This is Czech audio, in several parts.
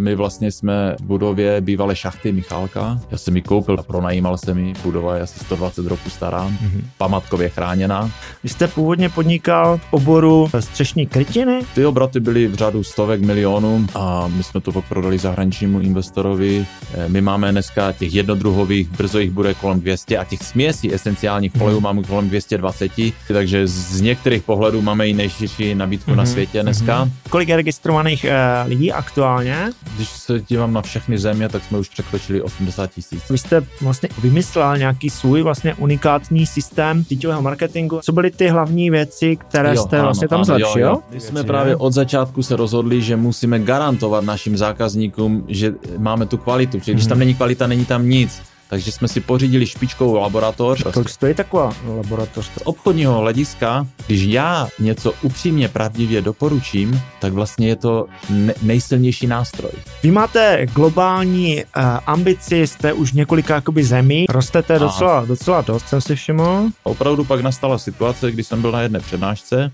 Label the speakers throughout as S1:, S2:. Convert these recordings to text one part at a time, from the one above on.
S1: My vlastně jsme v budově bývalé šachty Michálka. Já jsem ji koupil a pronajímal jsem ji. Budova je asi 120 roků stará, mm-hmm. památkově chráněná.
S2: Vy jste původně podnikal v oboru střešní krytiny?
S1: Ty obraty byly v řádu stovek milionů a my jsme to pak prodali zahraničnímu investorovi. Eh, my máme dneska těch jednodruhových, brzo jich bude kolem 200 a těch směsí esenciálních olejů mm-hmm. máme kolem 220, takže z některých pohledů máme i nejširší nabídku mm-hmm. na mhm. světě dneska. Mm-hmm.
S2: Kolik je registrovaných uh, lidí aktuálně?
S1: Když se dívám na všechny země, tak jsme už překročili 80 tisíc.
S2: Vy jste vlastně vymyslel nějaký svůj vlastně unikátní systém síťového marketingu. Co byly ty hlavní věci, které jo, jste ano, vlastně tam zlepšil?
S1: My jsme právě od začátku se rozhodli, že musíme garantovat našim zákazníkům, že máme tu kvalitu. Čili když tam mhm. není kvalita, není tam nic. Takže jsme si pořídili špičkovou laboratoř.
S2: Kolik stojí taková laboratoř?
S1: Z obchodního hlediska, když já něco upřímně pravdivě doporučím, tak vlastně je to ne- nejsilnější nástroj.
S2: Vy máte globální uh, ambici, jste už několika jakoby zemí, rostete docela, docela dost, jsem si všiml.
S1: Opravdu pak nastala situace, kdy jsem byl na jedné přednášce.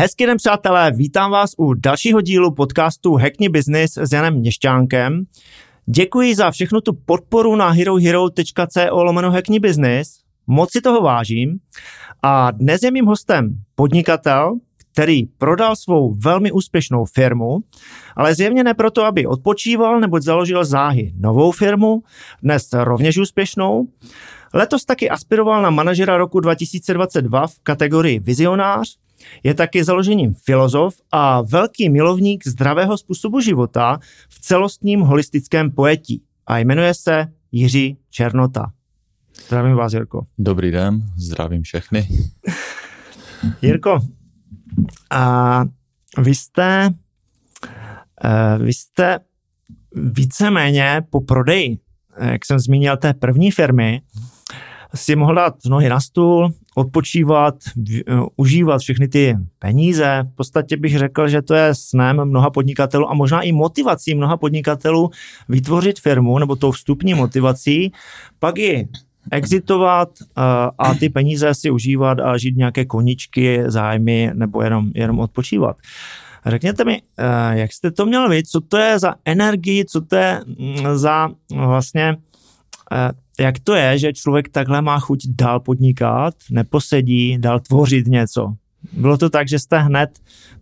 S2: Hezký den, přátelé, vítám vás u dalšího dílu podcastu Hackni Business s Janem Měšťánkem. Děkuji za všechnu tu podporu na herohero.co lomeno Hackni Business. Moc si toho vážím. A dnes je mým hostem podnikatel, který prodal svou velmi úspěšnou firmu, ale zjevně ne proto, aby odpočíval, nebo založil záhy novou firmu, dnes rovněž úspěšnou. Letos taky aspiroval na manažera roku 2022 v kategorii vizionář je taky založením filozof a velký milovník zdravého způsobu života v celostním holistickém pojetí a jmenuje se Jiří Černota. Zdravím vás, Jirko.
S1: Dobrý den, zdravím všechny.
S2: Jirko, a vy jste, eh, vy jste víceméně po prodeji, jak jsem zmínil, té první firmy, si mohl dát nohy na stůl, odpočívat, uh, užívat všechny ty peníze. V podstatě bych řekl, že to je snem mnoha podnikatelů a možná i motivací mnoha podnikatelů vytvořit firmu nebo tou vstupní motivací, pak ji exitovat uh, a ty peníze si užívat a žít nějaké koničky, zájmy nebo jenom, jenom odpočívat. Řekněte mi, uh, jak jste to měl vy, co to je za energii, co to je mm, za vlastně jak to je, že člověk takhle má chuť dál podnikat, neposedí, dál tvořit něco. Bylo to tak, že jste hned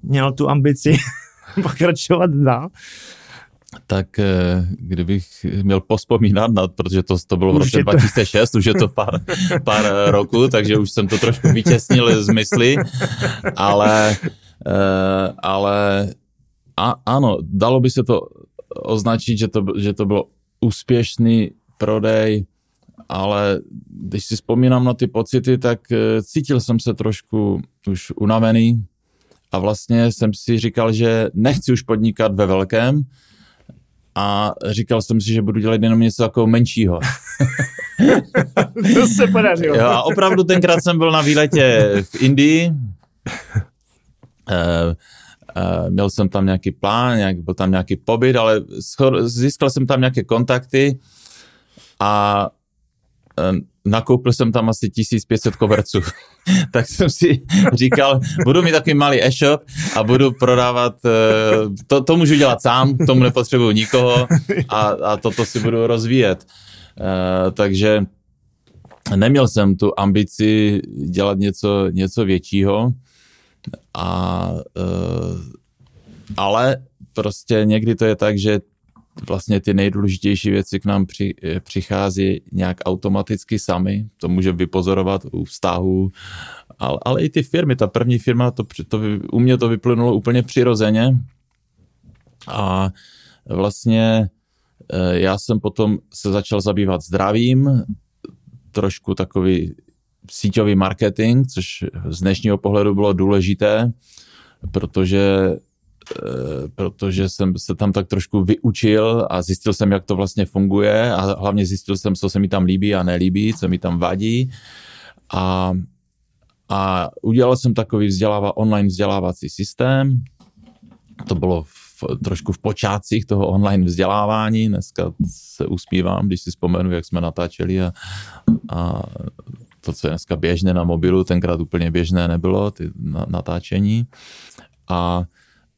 S2: měl tu ambici pokračovat dál?
S1: Tak eh, kdybych měl pospomínat, na, protože to, to bylo v roce 2006, už je to pár, pár roků, takže už jsem to trošku vytěsnil z mysli, ale, eh, ale a, ano, dalo by se to označit, že to, že to bylo úspěšný prodej ale když si vzpomínám na ty pocity, tak eh, cítil jsem se trošku už unavený a vlastně jsem si říkal, že nechci už podnikat ve velkém a říkal jsem si, že budu dělat jenom něco jako menšího.
S2: to se podařilo.
S1: Jo, a opravdu tenkrát jsem byl na výletě v Indii, uh, měl jsem tam nějaký plán, nějak, byl tam nějaký pobyt, ale získal jsem tam nějaké kontakty a nakoupil jsem tam asi 1500 koverců. tak jsem si říkal, budu mít takový malý e-shop a budu prodávat, eh, to, to můžu dělat sám, tomu nepotřebuju nikoho a, a toto si budu rozvíjet. Eh, takže neměl jsem tu ambici dělat něco, něco většího, a, eh, ale prostě někdy to je tak, že vlastně ty nejdůležitější věci k nám při, eh, přichází nějak automaticky sami. To může vypozorovat u vztahu, ale, ale i ty firmy. Ta první firma, to, to, u mě to vyplynulo úplně přirozeně. A vlastně eh, já jsem potom se začal zabývat zdravím, trošku takový síťový marketing, což z dnešního pohledu bylo důležité, protože protože jsem se tam tak trošku vyučil a zjistil jsem, jak to vlastně funguje a hlavně zjistil jsem, co se mi tam líbí a nelíbí, co mi tam vadí. A, a udělal jsem takový vzděláva, online vzdělávací systém. To bylo v, trošku v počátcích toho online vzdělávání. Dneska se uspívám, když si vzpomenu, jak jsme natáčeli a, a to, co je dneska běžné na mobilu, tenkrát úplně běžné nebylo, ty natáčení. A,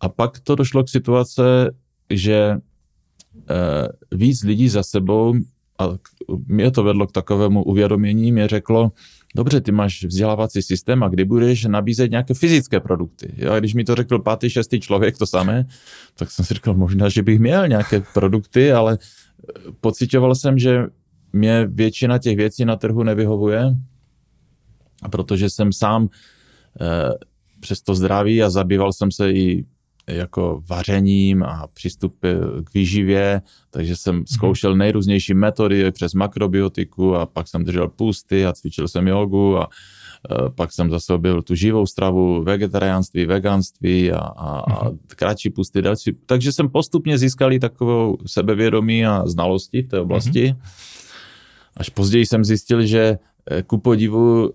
S1: a pak to došlo k situace, že e, víc lidí za sebou, a mě to vedlo k takovému uvědomění, mě řeklo, dobře, ty máš vzdělávací systém a kdy budeš nabízet nějaké fyzické produkty. Jo, a když mi to řekl pátý, šestý člověk, to samé, tak jsem si říkal, možná, že bych měl nějaké produkty, ale pocitoval jsem, že mě většina těch věcí na trhu nevyhovuje, protože jsem sám eh, přes to zdraví a zabýval jsem se i jako vařením a přístupy k výživě, takže jsem mhm. zkoušel nejrůznější metody přes makrobiotiku a pak jsem držel pusty a cvičil jsem jogu a e, pak jsem zase objevil tu živou stravu, vegetariánství, veganství a, a, a mhm. kratší pusty, další. Takže jsem postupně získal takovou sebevědomí a znalosti v té oblasti. Až později jsem zjistil, že e, ku podivu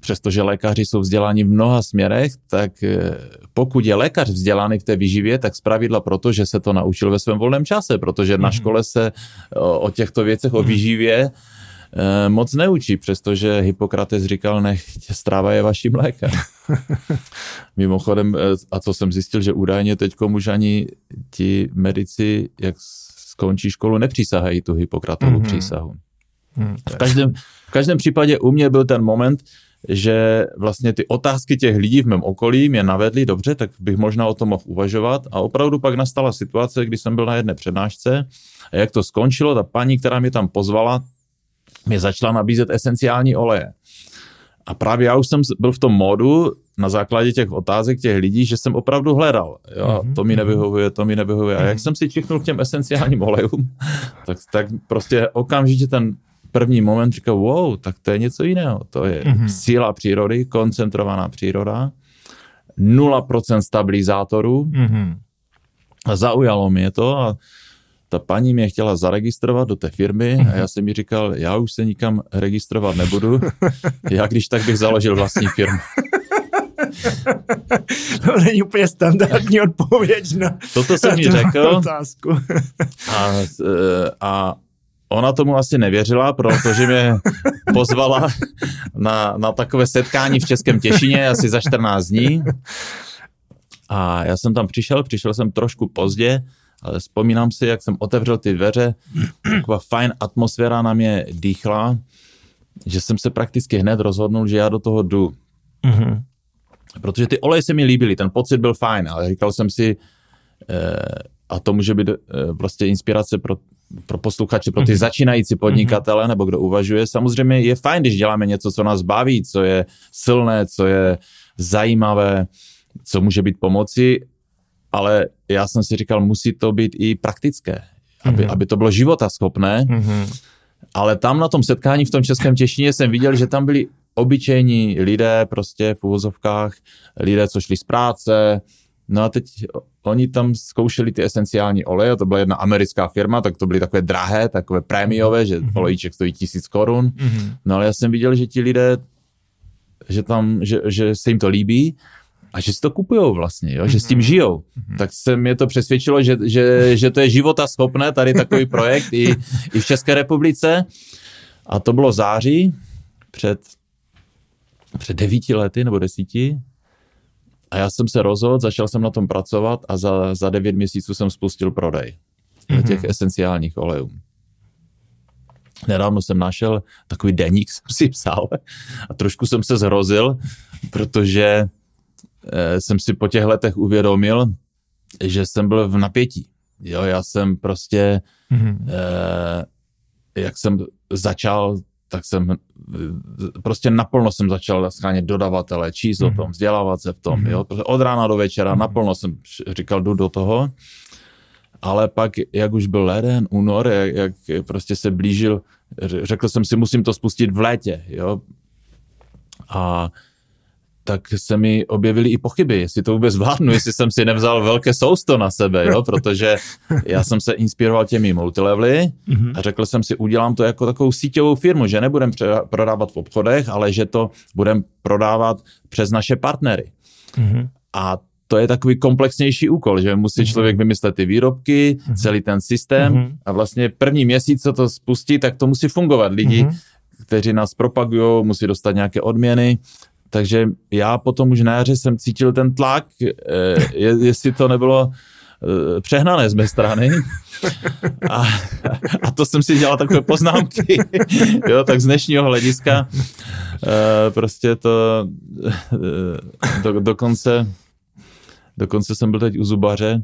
S1: přestože lékaři jsou vzděláni v mnoha směrech, tak eh, pokud je lékař vzdělaný v té výživě, tak zpravidla proto, že se to naučil ve svém volném čase, protože na mhm. škole se o těchto věcech, o mhm. výživě eh, moc neučí, přestože Hippokrates říkal, nech stráva je vaším lékem. Mimochodem, eh, a co jsem zjistil, že údajně teď už ani ti medici, jak skončí školu, nepřísahají tu Hippokratovu mm-hmm. přísahu. Hmm, v, každém, v každém případě u mě byl ten moment, že vlastně ty otázky těch lidí v mém okolí mě navedly, dobře, tak bych možná o tom mohl uvažovat a opravdu pak nastala situace, kdy jsem byl na jedné přednášce a jak to skončilo, ta paní, která mě tam pozvala, mě začala nabízet esenciální oleje. A právě já už jsem byl v tom módu na základě těch otázek těch lidí, že jsem opravdu hledal. Jo, mm-hmm. to mi nevyhovuje, to mi nevyhovuje. A jak mhm. jsem si čichnul k těm esenciálním olejům, tak, tak prostě okamžitě ten první moment říkal, wow, tak to je něco jiného. To je mm-hmm. síla přírody, koncentrovaná příroda, 0% stabilizátorů. Mm-hmm. A zaujalo mě to a ta paní mě chtěla zaregistrovat do té firmy a já jsem mi říkal, já už se nikam registrovat nebudu, já když tak bych založil vlastní firmu.
S2: To není úplně standardní odpověď na
S1: Toto jsem mi řekl. Otázku. A, a Ona tomu asi nevěřila, protože mě pozvala na, na takové setkání v Českém Těšině asi za 14 dní. A já jsem tam přišel, přišel jsem trošku pozdě, ale vzpomínám si, jak jsem otevřel ty dveře, taková fajn atmosféra na mě dýchla, že jsem se prakticky hned rozhodnul, že já do toho jdu. Mm-hmm. Protože ty oleje se mi líbily, ten pocit byl fajn, ale říkal jsem si, eh, a to může být eh, prostě inspirace pro, pro posluchače, pro ty mm-hmm. začínající podnikatele, mm-hmm. nebo kdo uvažuje. Samozřejmě je fajn, když děláme něco, co nás baví, co je silné, co je zajímavé, co může být pomoci, ale já jsem si říkal, musí to být i praktické, aby, mm-hmm. aby to bylo životaschopné. Mm-hmm. Ale tam na tom setkání v tom Českém Těšině jsem viděl, že tam byli obyčejní lidé prostě v úvozovkách, lidé, co šli z práce, No a teď oni tam zkoušeli ty esenciální oleje, to byla jedna americká firma, tak to byly takové drahé, takové prémiové, že mm-hmm. olejček stojí tisíc korun. Mm-hmm. No ale já jsem viděl, že ti lidé, že tam, že, že se jim to líbí a že si to kupují vlastně, jo? že s tím mhm. žijou. Mm-hmm. Tak se mě to přesvědčilo, že, že, že to je života schopné, tady takový projekt i, i v České republice. A to bylo září před, před devíti lety nebo desíti, a já jsem se rozhodl, začal jsem na tom pracovat a za, za devět měsíců jsem spustil prodej mm-hmm. těch esenciálních olejů. Nedávno jsem našel takový deník, jsem si psal a trošku jsem se zhrozil, protože eh, jsem si po těch letech uvědomil, že jsem byl v napětí. Jo, já jsem prostě, mm-hmm. eh, jak jsem začal tak jsem prostě naplno jsem začal schánět dodavatele, číst mm-hmm. o mhm. tom, vzdělávat se v tom, mm-hmm. jo, od rána do večera, mm-hmm. naplno jsem říkal, jdu do toho, ale pak, jak už byl leden, únor, jak, jak prostě se blížil, řekl jsem si, musím to spustit v létě, jo, a tak se mi objevily i pochyby, jestli to vůbec zvládnu, jestli jsem si nevzal velké sousto na sebe, jo, protože já jsem se inspiroval těmi multilevely mm-hmm. a řekl jsem si, udělám to jako takovou síťovou firmu, že nebudem prodávat v obchodech, ale že to budem prodávat přes naše partnery. Mm-hmm. A to je takový komplexnější úkol, že musí mm-hmm. člověk vymyslet ty výrobky, mm-hmm. celý ten systém mm-hmm. a vlastně první měsíc, co to spustí, tak to musí fungovat. Lidi, mm-hmm. kteří nás propagují, musí dostat nějaké odměny, takže já potom už na jaře jsem cítil ten tlak, eh, jestli to nebylo eh, přehnané z mé strany. A, a to jsem si dělal takové poznámky, jo, tak z dnešního hlediska eh, prostě to do, dokonce Dokonce jsem byl teď u zubaře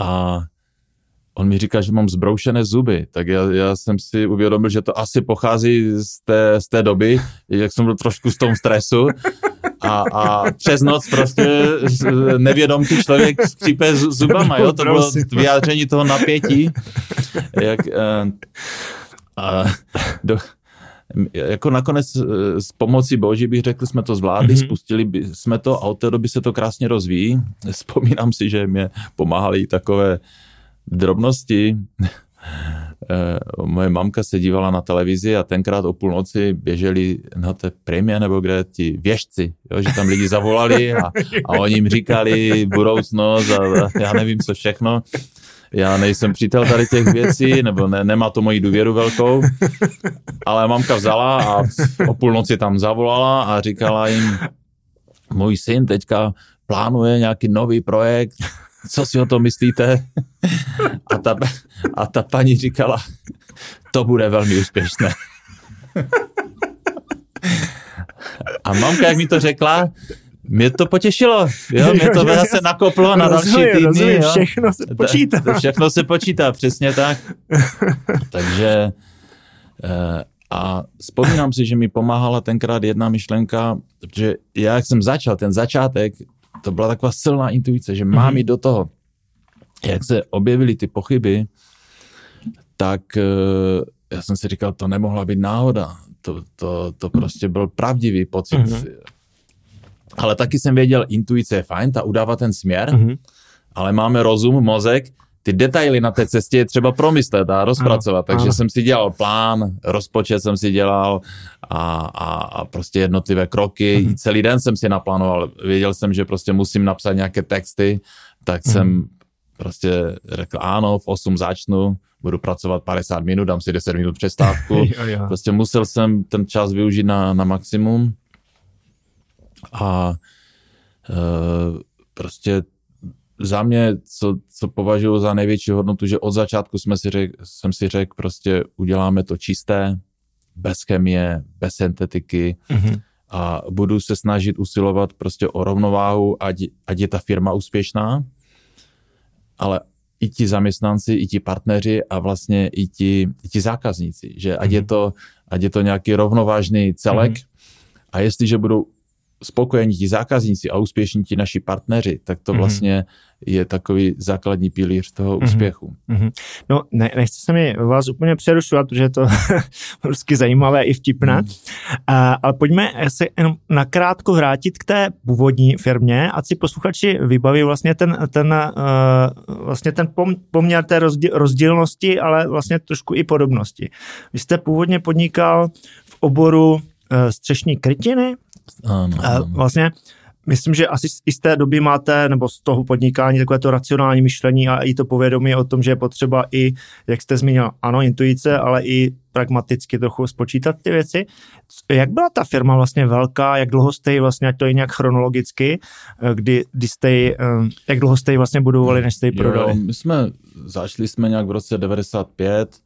S1: a on mi říká, že mám zbroušené zuby, tak já, já jsem si uvědomil, že to asi pochází z té, z té doby, jak jsem byl trošku v tom stresu. A, a přes noc prostě nevědomý člověk skřípe zubama, jo, to bylo vyjádření toho napětí, jak, eh, a, do, jako nakonec eh, s pomocí boží bych řekl, jsme to zvládli, mm-hmm. spustili by, jsme to a od té doby se to krásně rozvíjí. Vzpomínám si, že mě pomáhaly takové drobnosti. Eh, moje mamka se dívala na televizi a tenkrát o půlnoci běželi na té prémě nebo kde ti věžci, jo, že tam lidi zavolali a, a oni jim říkali budoucnost a, a já nevím co všechno. Já nejsem přítel tady těch věcí, nebo ne, nemá to moji důvěru velkou, ale mamka vzala a o půlnoci tam zavolala a říkala jim, můj syn teďka plánuje nějaký nový projekt, co si o tom myslíte? A ta, a ta paní říkala, to bude velmi úspěšné. A mamka, jak mi to řekla, mě to potěšilo, jo, mě to zase nakoplo na další týdny. Rozumím,
S2: jo. všechno se počítá.
S1: To, všechno se počítá, přesně tak. Takže eh, a vzpomínám si, že mi pomáhala tenkrát jedna myšlenka, protože já, jak jsem začal, ten začátek, to byla taková silná intuice, že mám mm-hmm. jít do toho. Jak se objevily ty pochyby, tak eh, já jsem si říkal, to nemohla být náhoda. To, to, to prostě byl pravdivý pocit. Mm-hmm ale taky jsem věděl, intuice je fajn, ta udává ten směr, mm-hmm. ale máme rozum, mozek, ty detaily na té cestě je třeba promyslet a rozpracovat. Ano, takže ano. jsem si dělal plán, rozpočet jsem si dělal a, a, a prostě jednotlivé kroky. Mm-hmm. Celý den jsem si naplánoval. Věděl jsem, že prostě musím napsat nějaké texty, tak mm-hmm. jsem prostě řekl ano, v 8 začnu, budu pracovat 50 minut, dám si 10 minut přestávku. Prostě musel jsem ten čas využít na, na maximum a e, prostě za mě, co, co považuji za největší hodnotu, že od začátku jsme si řek, jsem si řekl, prostě uděláme to čisté, bez chemie, bez syntetiky mm-hmm. a budu se snažit usilovat prostě o rovnováhu, ať, ať je ta firma úspěšná, ale i ti zaměstnanci, i ti partneři a vlastně i ti, i ti zákazníci, že ať, mm-hmm. je to, ať je to nějaký rovnovážný celek mm-hmm. a jestliže budou spokojení ti zákazníci a úspěšní ti naši partneři, tak to mm-hmm. vlastně je takový základní pilíř toho mm-hmm. úspěchu. Mm-hmm.
S2: No, ne, nechci se mi vás úplně přerušovat, protože je to vždycky zajímavé i vtipné, mm. a, ale pojďme se jenom nakrátko vrátit k té původní firmě, a si posluchači vybaví vlastně ten, ten, uh, vlastně ten pom, poměr té rozdíl, rozdílnosti, ale vlastně trošku i podobnosti. Vy jste původně podnikal v oboru uh, střešní krytiny, ano, ano. Vlastně myslím, že asi i z té doby máte, nebo z toho podnikání, takové to racionální myšlení a i to povědomí o tom, že je potřeba i, jak jste zmínil, ano, intuice, ale i pragmaticky trochu spočítat ty věci. Jak byla ta firma vlastně velká, jak dlouho jste ji vlastně, ať to je nějak chronologicky, kdy, kdy jste ji, eh, jak dlouho jste ji vlastně budovali, než jste ji prodali?
S1: Jo, my jsme, začali jsme nějak v roce 95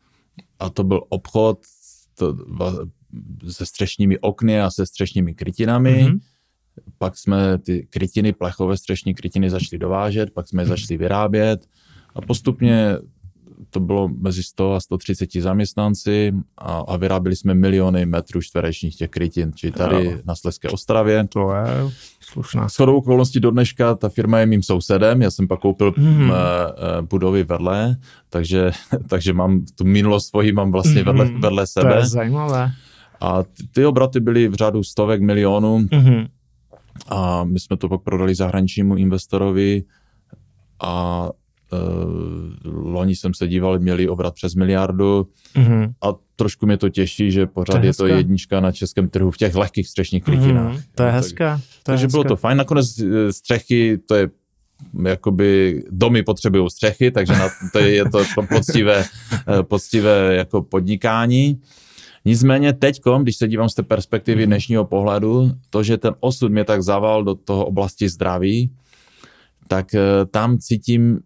S1: a to byl obchod, to, se střešními okny a se střešními krytinami. Mm-hmm. Pak jsme ty krytiny, plechové střešní krytiny začali dovážet, pak jsme je začali vyrábět a postupně to bylo mezi 100 a 130 zaměstnanci a, a vyráběli jsme miliony metrů čtverečních těch krytin, či tady no. na Sleské ostravě.
S2: To je slušná.
S1: S chodou okolností do dneška ta firma je mým sousedem, já jsem pak koupil mm. uh, budovy vedle, takže, takže mám tu minulost svoji mám vlastně mm. vedle, vedle sebe. To
S2: je zajímavé.
S1: A ty, ty obraty byly v řádu stovek milionů mm-hmm. a my jsme to pak prodali zahraničnímu investorovi a loni jsem se díval, měli obrat přes miliardu mm-hmm. a trošku mě to těší, že pořád to je, je to jednička na českém trhu v těch lehkých střešních krytinách. Mm,
S2: to je hezká. To
S1: takže
S2: je
S1: bylo to fajn. Nakonec střechy, to je jakoby domy potřebují střechy, takže na, to je, je to poctivé, poctivé jako podnikání. Nicméně teď, když se dívám z té perspektivy mhm. dnešního pohledu, to, že ten osud mě tak zaval do toho oblasti zdraví, tak eh, tam cítím,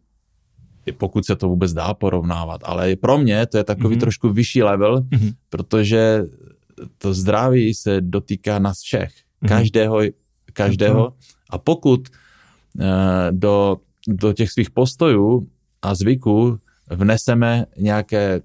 S1: pokud se to vůbec dá porovnávat, ale pro mě to je takový mm-hmm. trošku vyšší level, mm-hmm. protože to zdraví se dotýká nás všech, mm-hmm. každého, každého a pokud uh, do, do těch svých postojů a zvyků vneseme nějaké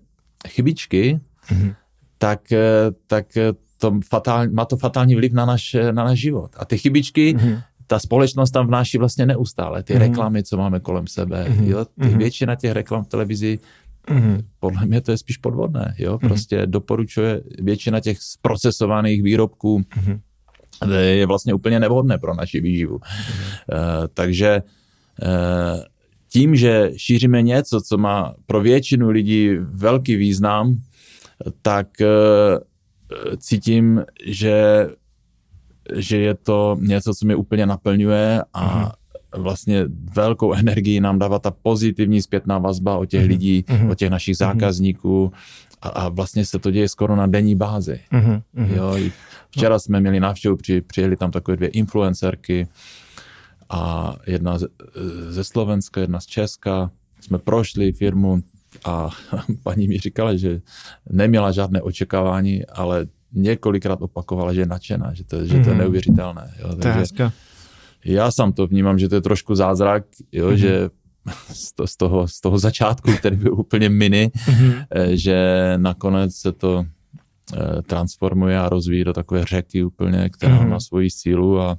S1: chybičky, mm-hmm tak, eh, tak eh, to fatál, má to fatální vliv na náš, na náš život. A ty chybičky, mm-hmm. ta společnost tam vnáší vlastně neustále. Ty mm-hmm. reklamy, co máme kolem sebe. Mm-hmm. Jo? Ty, mm-hmm. Většina těch reklam v televizi, mm-hmm. podle mě to je spíš podvodné. Jo? Mhm. Prostě mm-hmm. doporučuje většina těch zprocesovaných výrobků, mm-hmm. je vlastně úplně nevhodné pro naši výživu. Mm-hmm. Uh, takže uh, tím, že šíříme něco, co má pro většinu lidí velký význam, tak eh, cítím, že, že je to něco, co mě úplně naplňuje a mm-hmm. vlastně velkou energii nám dává ta pozitivní zpětná vazba o těch mm-hmm. lidí, mm-hmm. o těch našich mhm. zákazníků a, a vlastně se to děje skoro na denní bázi. Mm-hmm. Jo, včera jsme měli návštěvu, při, přijeli tam takové dvě influencerky a jedna ze, ze Slovenska, jedna z Česka. Jsme prošli firmu, a paní mi říkala, že neměla žádné očekávání, ale několikrát opakovala, že je nadšená, že to, že to je mhm. neuvěřitelné. Jo.
S2: Takže to
S1: já sám to vnímám, že to je trošku zázrak, jo, mm-hmm. že z, to, z, toho, z toho začátku, který byl úplně mini, mm-hmm. že nakonec se to eh, transformuje a rozvíjí do takové řeky úplně, která mm-hmm. má svoji sílu a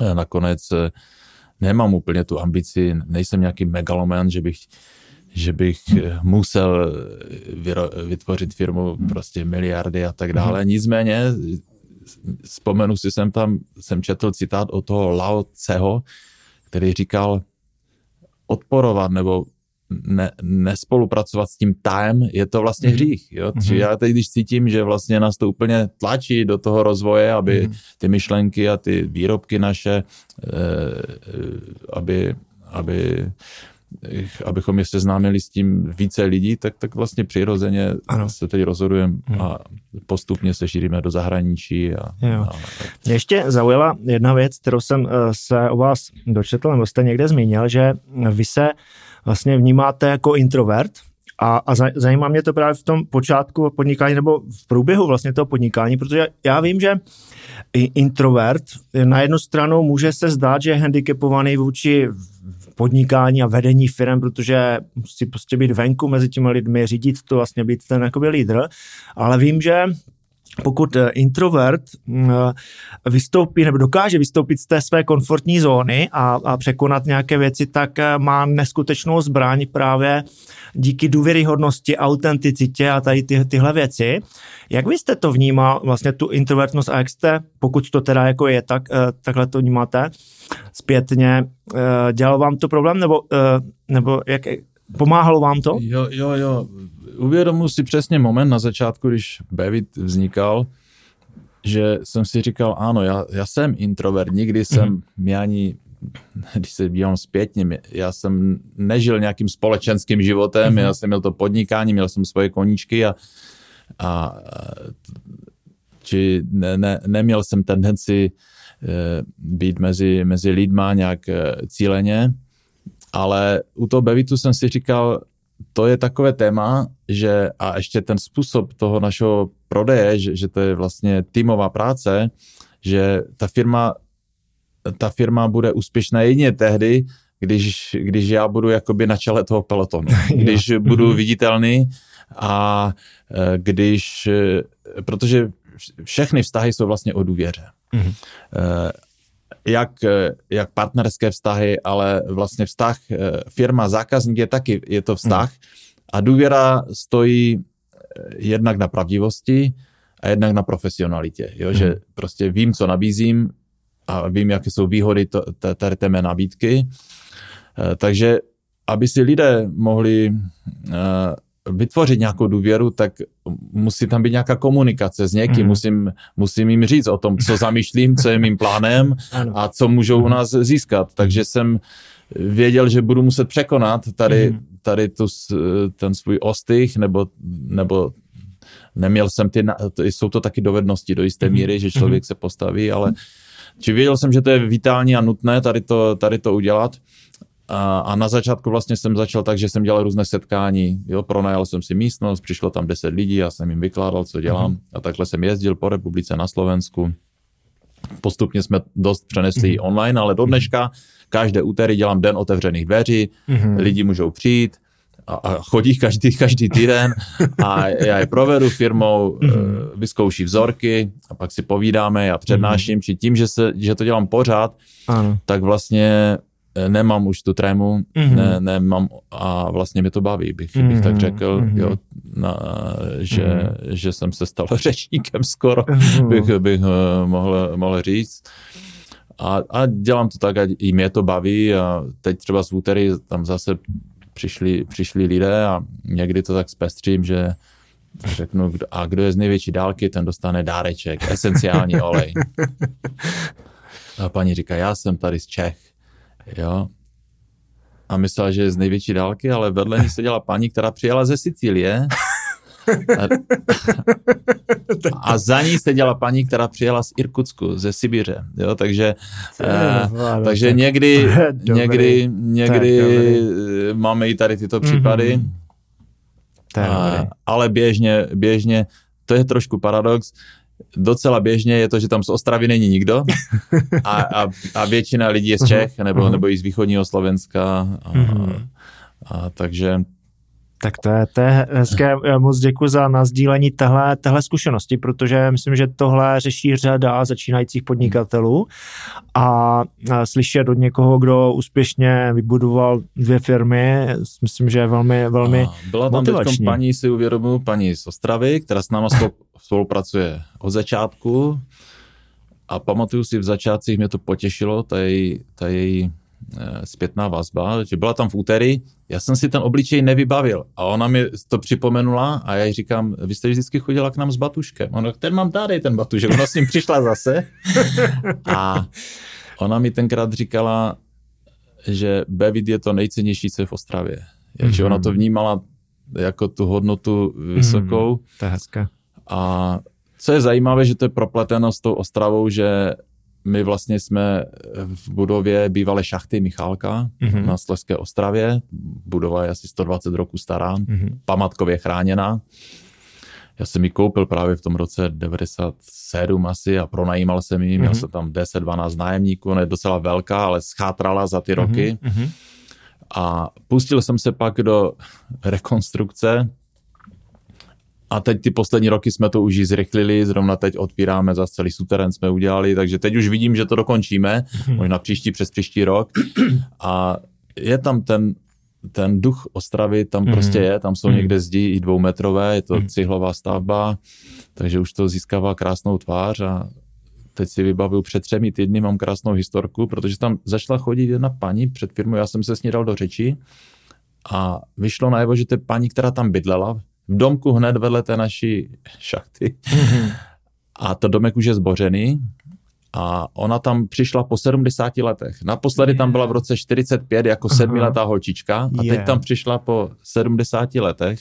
S1: eh, nakonec nemám úplně tu ambici, nejsem nějaký megaloman, že bych že bych eh, musel eh, vytvořit firmu prostě miliardy a tak dále. Mhm. Nicméně vzpomenu si, jsem tam, jsem četl citát od toho Lao Tseho, který říkal, odporovat nebo ne, nespolupracovat s tím tájem, je to vlastně mm hřích. Jo? Mm-hmm. já teď, když cítím, že vlastně nás to úplně tlačí do toho rozvoje, aby mm ty myšlenky a ty výrobky naše, e, aby, aby abychom je seznámili s tím více lidí, tak, tak vlastně přirozeně ano. se teď rozhodujeme hmm. a postupně se šíříme do zahraničí. A,
S2: jo. a, Mě ještě zaujala jedna věc, kterou jsem eh, se o vás dočetl, nebo jste někde zmínil, že vy se vlastně vnímáte jako introvert, a, a zajímá mě to právě v tom počátku podnikání nebo v průběhu vlastně toho podnikání, protože já vím, že introvert na jednu stranu může se zdát, že je handicapovaný vůči podnikání a vedení firm, protože musí prostě být venku mezi těmi lidmi, řídit to, vlastně být ten jakoby lídr, ale vím, že pokud eh, introvert mm, eh, vystoupí nebo dokáže vystoupit z té své komfortní zóny a, a překonat nějaké věci, tak eh, má neskutečnou zbraň právě díky důvěryhodnosti, autenticitě a tady ty, tyhle věci. Jak vy jste to vnímal, vlastně tu introvertnost a jak jste, pokud to teda jako je, tak takhle to vnímáte zpětně, dělal vám to problém nebo, nebo jak, pomáhalo vám to?
S1: Jo, jo, jo uvědomuji si přesně moment na začátku, když Bevit vznikal, že jsem si říkal, ano, já, já jsem introvert, nikdy jsem mm-hmm. mě ani, když se dívám zpětně, já jsem nežil nějakým společenským životem, mm-hmm. já jsem měl to podnikání, měl jsem svoje koníčky a, a či ne, ne, neměl jsem tendenci e, být mezi, mezi lidma nějak e, cíleně, ale u toho Bevitu jsem si říkal, to je takové téma, že a ještě ten způsob toho našeho prodeje, že, že to je vlastně týmová práce, že ta firma, ta firma bude úspěšná jedině tehdy, když, když já budu jakoby na čele toho pelotonu, když budu mhm. viditelný a e, když, e, protože všechny vztahy jsou vlastně o důvěře. Mm-hmm jak, jak partnerské vztahy, ale vlastně vztah eh, firma, zákazník je taky, je to vztah hmm. a důvěra stojí eh, jednak na pravdivosti a jednak na profesionalitě, jo? Hmm. že prostě vím, co nabízím a vím, jaké jsou výhody tady té mé nabídky. Eh, takže aby si lidé mohli vytvořit nějakou důvěru, tak musí tam být nějaká komunikace s někým, mm. musím, musím jim říct o tom, co zamýšlím, co je mým plánem a co můžou u nás získat. Takže jsem věděl, že budu muset překonat tady, mm. tady tu, ten svůj ostych, nebo, nebo neměl jsem ty, jsou to taky dovednosti do jisté mhm. míry, že člověk mhm. se postaví, ale či věděl jsem, že to je vitální a nutné tady to, tady to udělat. A, a na začátku vlastně jsem začal tak, že jsem dělal různé setkání. Jo, pronajal jsem si místnost, přišlo tam 10 lidí, já jsem jim vykládal, co dělám. Mm. A takhle jsem jezdil po republice na Slovensku. Postupně jsme dost přenesli mm. online, ale do dneška každé úterý dělám den otevřených dveří, mm. lidi můžou přijít, a, a chodí každý, každý týden a já je provedu firmou, mm-hmm. vyzkouší vzorky a pak si povídáme, já přednáším, mm-hmm. či tím, že, se, že to dělám pořád, ano. tak vlastně nemám už tu trému, mm-hmm. ne, nemám a vlastně mi to baví, bych, mm-hmm. bych tak řekl, mm-hmm. jo, na, že, mm-hmm. že jsem se stal řečníkem skoro, mm-hmm. bych, bych mohl, mohl říct. A, a dělám to tak, a i mě to baví a teď třeba z úterý tam zase přišli, přišli lidé a někdy to tak zpestřím, že řeknu, a kdo je z největší dálky, ten dostane dáreček, esenciální olej. A paní říká, já jsem tady z Čech, jo. A myslela, že je z největší dálky, ale vedle ní seděla paní, která přijela ze Sicílie. A, a za ní seděla paní, která přijela z Irkutsku, ze Sibiře, jo, takže, uh, takže někdy, někdy, někdy máme i tady tyto případy, mm-hmm. a, ale běžně, běžně, to je trošku paradox, docela běžně je to, že tam z Ostravy není nikdo. A, a, a většina lidí je z Čech nebo, uh-huh. nebo i z východního Slovenska. A, a, a takže
S2: tak to je, to je hezké. Já moc děkuji za nazdílení téhle, téhle zkušenosti, protože myslím, že tohle řeší řada začínajících podnikatelů. A, slyšet od někoho, kdo úspěšně vybudoval dvě firmy, myslím, že je velmi, velmi a
S1: Byla tam teď paní, si uvědomuji, paní z Ostravy, která s náma spolupracuje od začátku. A pamatuju si v začátcích, mě to potěšilo, ta její, ta její zpětná vazba, že byla tam v úterý, já jsem si ten obličej nevybavil a ona mi to připomenula a já jí říkám, vy jste vždycky chodila k nám s batuškem. Ona, ten mám tady, ten batušek. Ona s ním přišla zase a ona mi tenkrát říkala, že Bevid je to nejcennější, co je v Ostravě. Takže mm-hmm. ona to vnímala jako tu hodnotu vysokou. Mm,
S2: to je hezké.
S1: A co je zajímavé, že to je propleteno s tou Ostravou, že my vlastně jsme v budově bývalé šachty Michálka mm-hmm. na Slezské ostravě. Budova je asi 120 roků stará, mm-hmm. památkově chráněná. Já jsem ji koupil právě v tom roce 97 asi a pronajímal jsem ji. Mm-hmm. Měl jsem tam 10-12 nájemníků, ona je docela velká, ale schátrala za ty mm-hmm. roky. Mm-hmm. A pustil jsem se pak do rekonstrukce a teď ty poslední roky jsme to už zrychlili, zrovna teď otvíráme za celý suterén jsme udělali, takže teď už vidím, že to dokončíme, hmm. možná příští přes příští rok. A je tam ten, ten duch Ostravy, tam hmm. prostě je, tam jsou hmm. někde zdi i dvoumetrové, je to hmm. cihlová stavba, takže už to získává krásnou tvář a teď si vybavuju před třemi týdny, mám krásnou historku, protože tam začala chodit jedna paní před firmou, já jsem se s ní dal do řeči a vyšlo najevo, že to je paní, která tam bydlela, v domku hned vedle té naší šachty. Mm-hmm. A to domek už je zbořený. A ona tam přišla po 70 letech. Naposledy yeah. tam byla v roce 45 jako sedmiletá holčička a yeah. teď tam přišla po 70 letech.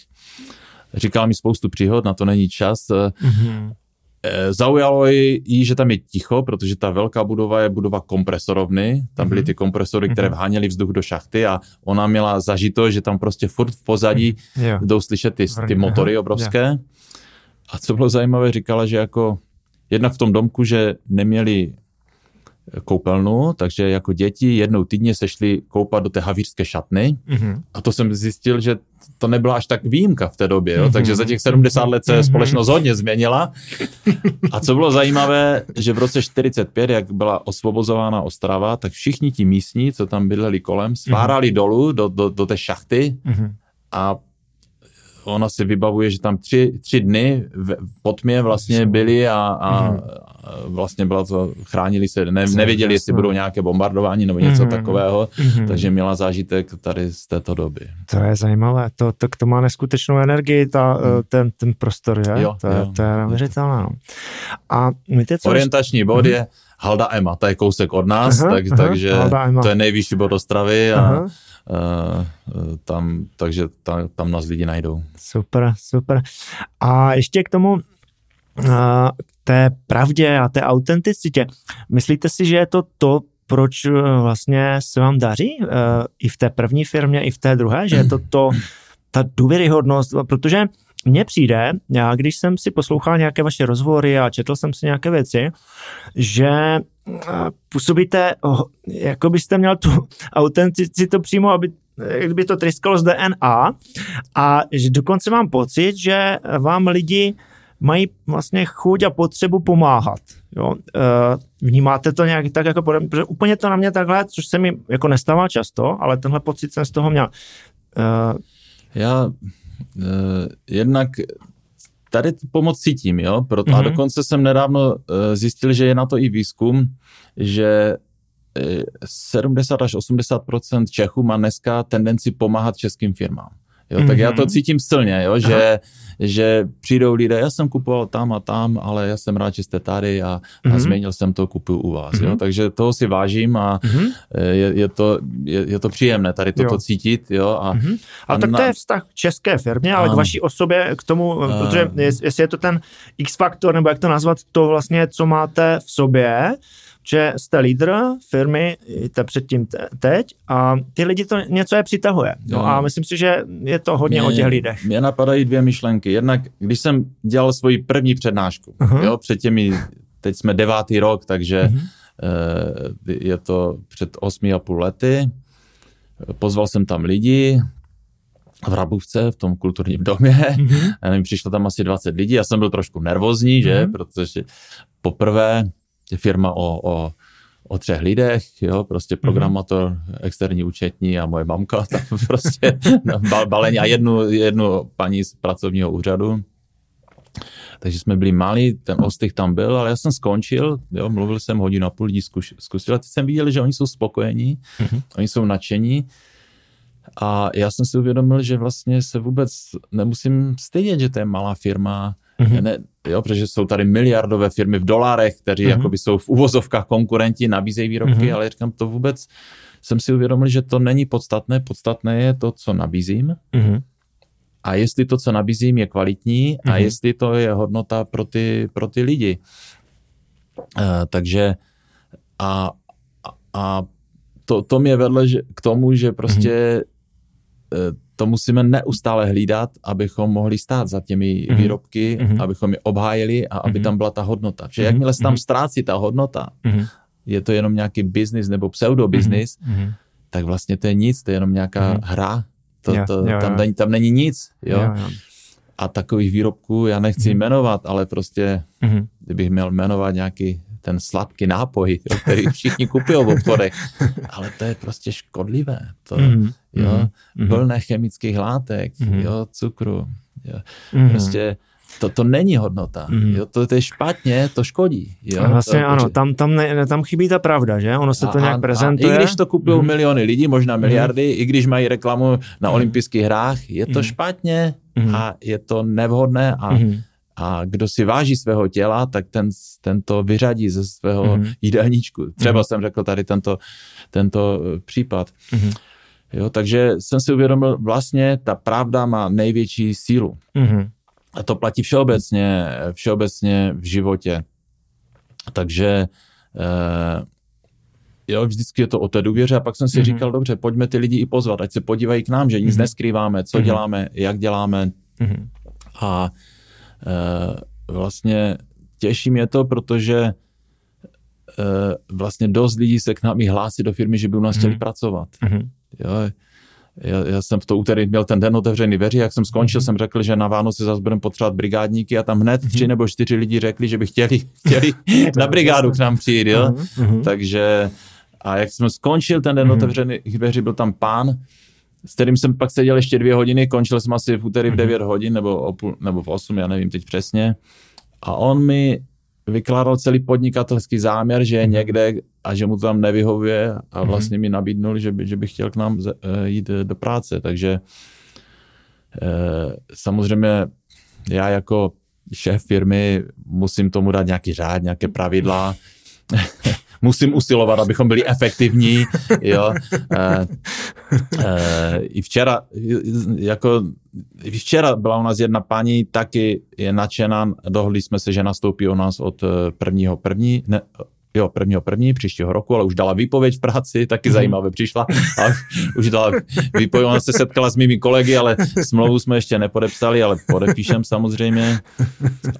S1: Říkala mi spoustu příhod, na to není čas. Mm-hmm. Eh, zaujalo jí, že tam je ticho, protože ta velká budova je budova kompresorovny. Tam byly mhm. ty kompresory, které mhm. vháněly vzduch do šachty a ona měla zažito, že tam prostě furt v pozadí jo. jdou slyšet ty, ty motory obrovské. A co bylo zajímavé, říkala, že jako jednak v tom domku, že neměli koupelnu, takže jako děti jednou týdně se šli koupat do té havířské šatny mm-hmm. a to jsem zjistil, že to nebyla až tak výjimka v té době, jo? Mm-hmm. takže za těch 70 let se mm-hmm. společnost hodně změnila a co bylo zajímavé, že v roce 45, jak byla osvobozována Ostrava, tak všichni ti místní, co tam bydleli kolem, svárali mm-hmm. dolů do, do, do té šachty mm-hmm. a ona si vybavuje, že tam tři, tři dny v, pod mě vlastně byli a, a, vlastně byla to, chránili se, ne, nevěděli, jestli budou nějaké bombardování nebo něco mm-hmm. takového, mm-hmm. takže měla zážitek tady z této doby.
S2: To je zajímavé, to, to, to má neskutečnou energii, ta, mm. ten, ten prostor, že?
S1: Jo,
S2: to,
S1: jo.
S2: to je neuvěřitelné. No. A víte, co
S1: Orientační bod mm-hmm. je Halda Ema, to je kousek od nás, aha, tak, aha, takže to je nejvyšší bod Ostravy a aha. Uh, tam, takže tam, tam nás lidi najdou.
S2: Super, super. A ještě k tomu, uh, té pravdě a té autenticitě. Myslíte si, že je to to, proč vlastně se vám daří uh, i v té první firmě, i v té druhé, že je to to, ta důvěryhodnost, protože mně přijde, já když jsem si poslouchal nějaké vaše rozhovory a četl jsem si nějaké věci, že působíte, jako byste měl tu autenticitu přímo, aby kdyby to tryskalo z DNA a že dokonce mám pocit, že vám lidi mají vlastně chuť a potřebu pomáhat. Jo? Vnímáte to nějak tak, jako protože úplně to na mě takhle, což se mi jako nestává často, ale tenhle pocit jsem z toho měl.
S1: Já Uh, jednak tady tu pomoc cítím, jo, proto, mm-hmm. a mhm. dokonce jsem nedávno uh, zjistil, že je na to i výzkum, že 70 až 80% Čechů má dneska tendenci pomáhat českým firmám. Jo, mm-hmm. tak já to mhm. cítím silně, jo, že, že přijdou lidé, já jsem kupoval tam a tam, ale já jsem rád, že jste tady a, mm-hmm. a mhm. změnil jsem to, kupuju u vás. Mm-hmm. Jo, takže toho si vážím a mm-hmm. je, je, to, je, je to příjemné tady toto jo. cítit. Jo, a,
S2: mm-hmm. a, a tak na... to je vztah k české firmě, ale a... k vaší osobě, k tomu, a... protože jestli je to ten X-faktor, nebo jak to nazvat, to vlastně, co máte v sobě, že jste lídr firmy, jste předtím teď a ty lidi to něco je přitahuje. No a myslím si, že je to hodně mě, o těch lidech.
S1: Mě napadají dvě myšlenky. Jednak, když jsem dělal svoji první přednášku, uh-huh. jo, před těmi, teď jsme devátý rok, takže uh-huh. je to před osmi a půl lety, pozval jsem tam lidi, v Rabůvce, v tom kulturním domě. Mm-hmm. Já nevím, přišlo tam asi 20 lidí. Já jsem byl trošku nervózní, mm-hmm. že, protože poprvé je firma o, o, o třech lidech, jo, prostě programátor, mm-hmm. externí účetní a moje mamka tam prostě bal, balení a jednu, jednu paní z pracovního úřadu. Takže jsme byli malí, ten ostych tam byl, ale já jsem skončil, jo, mluvil jsem hodinu a půl lidí zkuš, zkusil a teď jsem viděl, že oni jsou spokojení, mm-hmm. oni jsou nadšení a já jsem si uvědomil, že vlastně se vůbec nemusím stydět, že to je malá firma, Mm-hmm. Ne, jo, protože jsou tady miliardové firmy v dolárech, kteří mm-hmm. jakoby jsou v uvozovkách konkurenti, nabízejí výrobky, mm-hmm. ale říkám, to vůbec jsem si uvědomil, že to není podstatné. Podstatné je to, co nabízím. Mm-hmm. A jestli to, co nabízím, je kvalitní mm-hmm. a jestli to je hodnota pro ty, pro ty lidi. Uh, takže a, a to, to mě vedle že, k tomu, že prostě mm-hmm to musíme neustále hlídat, abychom mohli stát za těmi mm-hmm. výrobky, mm-hmm. abychom je obhájili a aby mm-hmm. tam byla ta hodnota. Že mm-hmm. jakmile se tam mhm. ztrácí ta hodnota, mm-hmm. je to jenom nějaký business nebo pseudo-business, mm-hmm. tak vlastně to je nic, to je jenom nějaká mm-hmm. hra. To, to, jo, jo, tam, jo. tam není nic. Jo? Jo, jo. A takových výrobků já nechci mm-hmm. jmenovat, ale prostě, mm-hmm. kdybych měl jmenovat nějaký ten sladký nápoj, jo, který všichni kupují v obchodech. Ale to je prostě škodlivé. To, mm-hmm. jo, mm-hmm. plné chemických látek, mm-hmm. jo, cukru. Jo. Mm-hmm. Prostě to, to není hodnota. Mm. Jo, to, to je špatně, to škodí. Jo?
S2: Vlastně
S1: to,
S2: ano, tam, tam, ne, tam chybí ta pravda, že? Ono se to a, nějak prezentuje.
S1: A I když to kupují mm. miliony lidí, možná miliardy, mm. i když mají reklamu na mm. olympijských hrách, je to mm. špatně mm. a je to nevhodné a mm a kdo si váží svého těla, tak ten, ten to vyřadí ze svého mm-hmm. jídelníčku. Třeba mm-hmm. jsem řekl tady tento, tento eh, případ. Mm-hmm. Jo, takže jsem si uvědomil, vlastně ta pravda má největší sílu. Mm-hmm. A to platí všeobecně, všeobecně v životě. Takže eh, jo, vždycky je to o té důvěře a pak jsem si mm-hmm. říkal, dobře, pojďme ty lidi i pozvat, ať se podívají k nám, že nic mm-hmm. neskrýváme, co mm-hmm. děláme, jak děláme. Mm-hmm. A Eh, vlastně těší mě to, protože eh, vlastně dost lidí se k nám i hlásí do firmy, že by u nás chtěli mm. pracovat. Mm. Jo, já, já jsem v to úterý měl ten den otevřený dveří, jak jsem skončil, mm. jsem řekl, že na Vánoce zase budeme potřebovat brigádníky a tam hned mm. tři nebo čtyři lidi řekli, že by chtěli, chtěli na brigádu k nám přijít, jo. Mm. Takže a jak jsem skončil ten den mm. otevřených dveří, byl tam pán, s kterým jsem pak seděl ještě dvě hodiny, končil jsem asi v úterý v 9 mhm. hodin, nebo, o půl, nebo v 8, já nevím teď přesně. A on mi vykládal celý podnikatelský záměr, že je někde a že mu to tam nevyhovuje a vlastně mi nabídnul, že by, že by chtěl k nám jít do práce. Takže samozřejmě já jako šéf firmy musím tomu dát nějaký řád, nějaké pravidla. musím usilovat, abychom byli efektivní. Jo. E, e, I včera, jako, včera byla u nás jedna paní, taky je nadšená, dohodli jsme se, že nastoupí u nás od prvního první, ne, jo, prvního první příštího roku, ale už dala výpověď v práci, taky mm. zajímavé přišla. A už dala výpověď, ona se setkala s mými kolegy, ale smlouvu jsme ještě nepodepsali, ale podepíšem samozřejmě.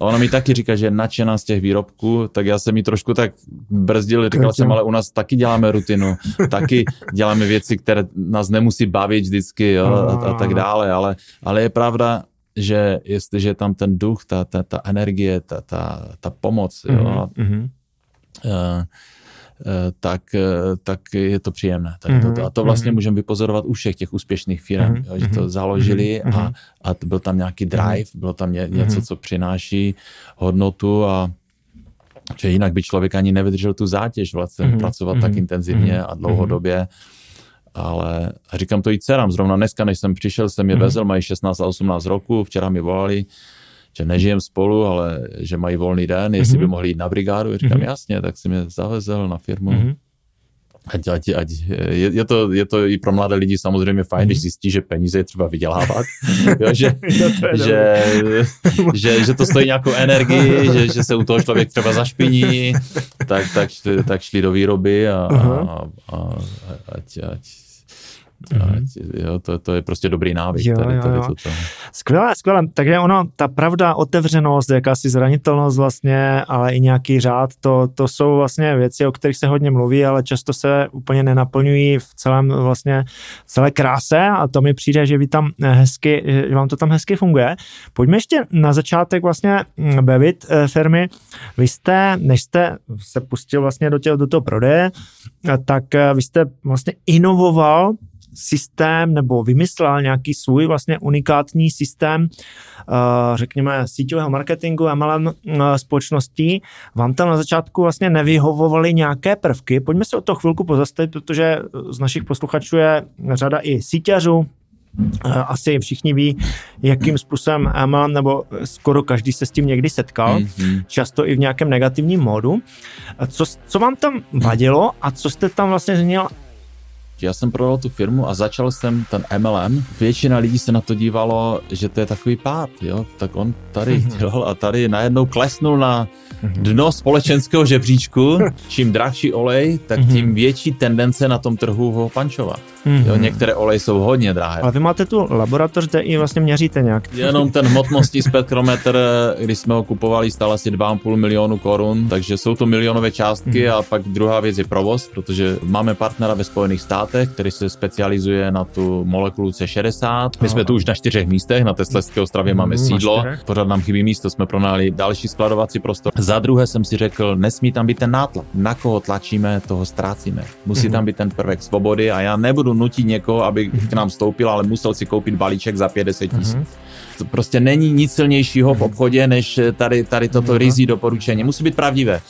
S1: A ona mi taky říká, že je nadšená z těch výrobků, tak já jsem mi trošku tak brzdil, říkal jsem, ale u nás taky děláme rutinu, taky děláme věci, které nás nemusí bavit vždycky jo, a, a tak dále, ale, ale je pravda, že jestliže je tam ten duch, ta, ta, ta energie, ta, ta, ta pomoc, jo, mm-hmm tak, eh, tak je to příjemné. Tady mm-hmm. to, a to vlastně mm-hmm. můžeme vypozorovat u všech těch úspěšných firm, mm-hmm. jo, že to mhm. založili mm-hmm. a, a byl tam nějaký drive, bylo tam ně, něco, co přináší hodnotu a že jinak by člověk ani nevydržel tu zátěž vlastně mm-hmm. pracovat mm-hmm. tak intenzivně mm-hmm. a dlouhodobě. Ale říkám to i dcerám, zrovna dneska, než jsem přišel, jsem je mm-hmm. vezl, mají 16 a 18 roku, včera mi volali, že nežijem spolu, ale že mají volný den, jestli mm-hmm. by mohli jít na brigádu. Říkám, mm-hmm. jasně, tak si mě zavezel na firmu. Mm-hmm. Ať, ať, ať, je, je, to, je to i pro mladé lidi samozřejmě fajn, mm-hmm. když zjistí, že peníze je třeba vydělávat, jo, že, že, že, že to stojí nějakou energii, že, že se u toho člověk třeba zašpiní, tak, tak, tak šli do výroby a, uh-huh. a, a ať, ať Mm-hmm. Jo, to, to je prostě dobrý návyk. Jo, tady, tady
S2: jo, jo. Skvělé, skvělé. Takže ono, ta pravda, otevřenost, jakási zranitelnost vlastně, ale i nějaký řád, to, to jsou vlastně věci, o kterých se hodně mluví, ale často se úplně nenaplňují v celém vlastně celé kráse a to mi přijde, že vy tam hezky, že vám to tam hezky funguje. Pojďme ještě na začátek vlastně mm, bavit eh, firmy. Vy jste, než jste se pustil vlastně do, tě, do toho prodeje, tak eh, vy jste vlastně inovoval systém nebo vymyslel nějaký svůj vlastně unikátní systém, eh, řekněme, síťového marketingu MLM eh, společností. Vám tam na začátku vlastně nevyhovovaly nějaké prvky. Pojďme se o to chvilku pozastavit, protože z našich posluchačů je řada i síťařů, eh, asi všichni ví, jakým způsobem MLM, nebo skoro každý se s tím někdy setkal, mm-hmm. často i v nějakém negativním módu. Co, co vám tam vadilo a co jste tam vlastně změnil
S1: já jsem prodal tu firmu a začal jsem ten MLM. Většina lidí se na to dívalo, že to je takový pád, jo, tak on tady mm-hmm. dělal a tady najednou klesnul na. Dno společenského žebříčku. Čím drahší olej, tak mm-hmm. tím větší tendence na tom trhu ho pančovat. Jo, některé oleje jsou hodně drahé.
S2: Ale vy máte tu laboratoř, kde i vlastně měříte nějak.
S1: Jenom ten hmotnostní spektrometr, když jsme ho kupovali, stál asi 2,5 milionu korun, takže jsou to milionové částky mm-hmm. a pak druhá věc je provoz, protože máme partnera ve Spojených státech, který se specializuje na tu molekulu C60. My jsme tu už na čtyřech místech, na Tesleské ostravě máme sídlo, pořád nám chybí místo, jsme pronali další skladovací prostor. Za druhé jsem si řekl, nesmí tam být ten nátlak. Na koho tlačíme, toho ztrácíme. Musí mm-hmm. tam být ten prvek svobody a já nebudu nutit někoho, aby k nám vstoupil, ale musel si koupit balíček za 50 tisíc. Mm-hmm. To prostě není nic silnějšího v obchodě, než tady, tady toto mm-hmm. rizí doporučení. Musí být pravdivé.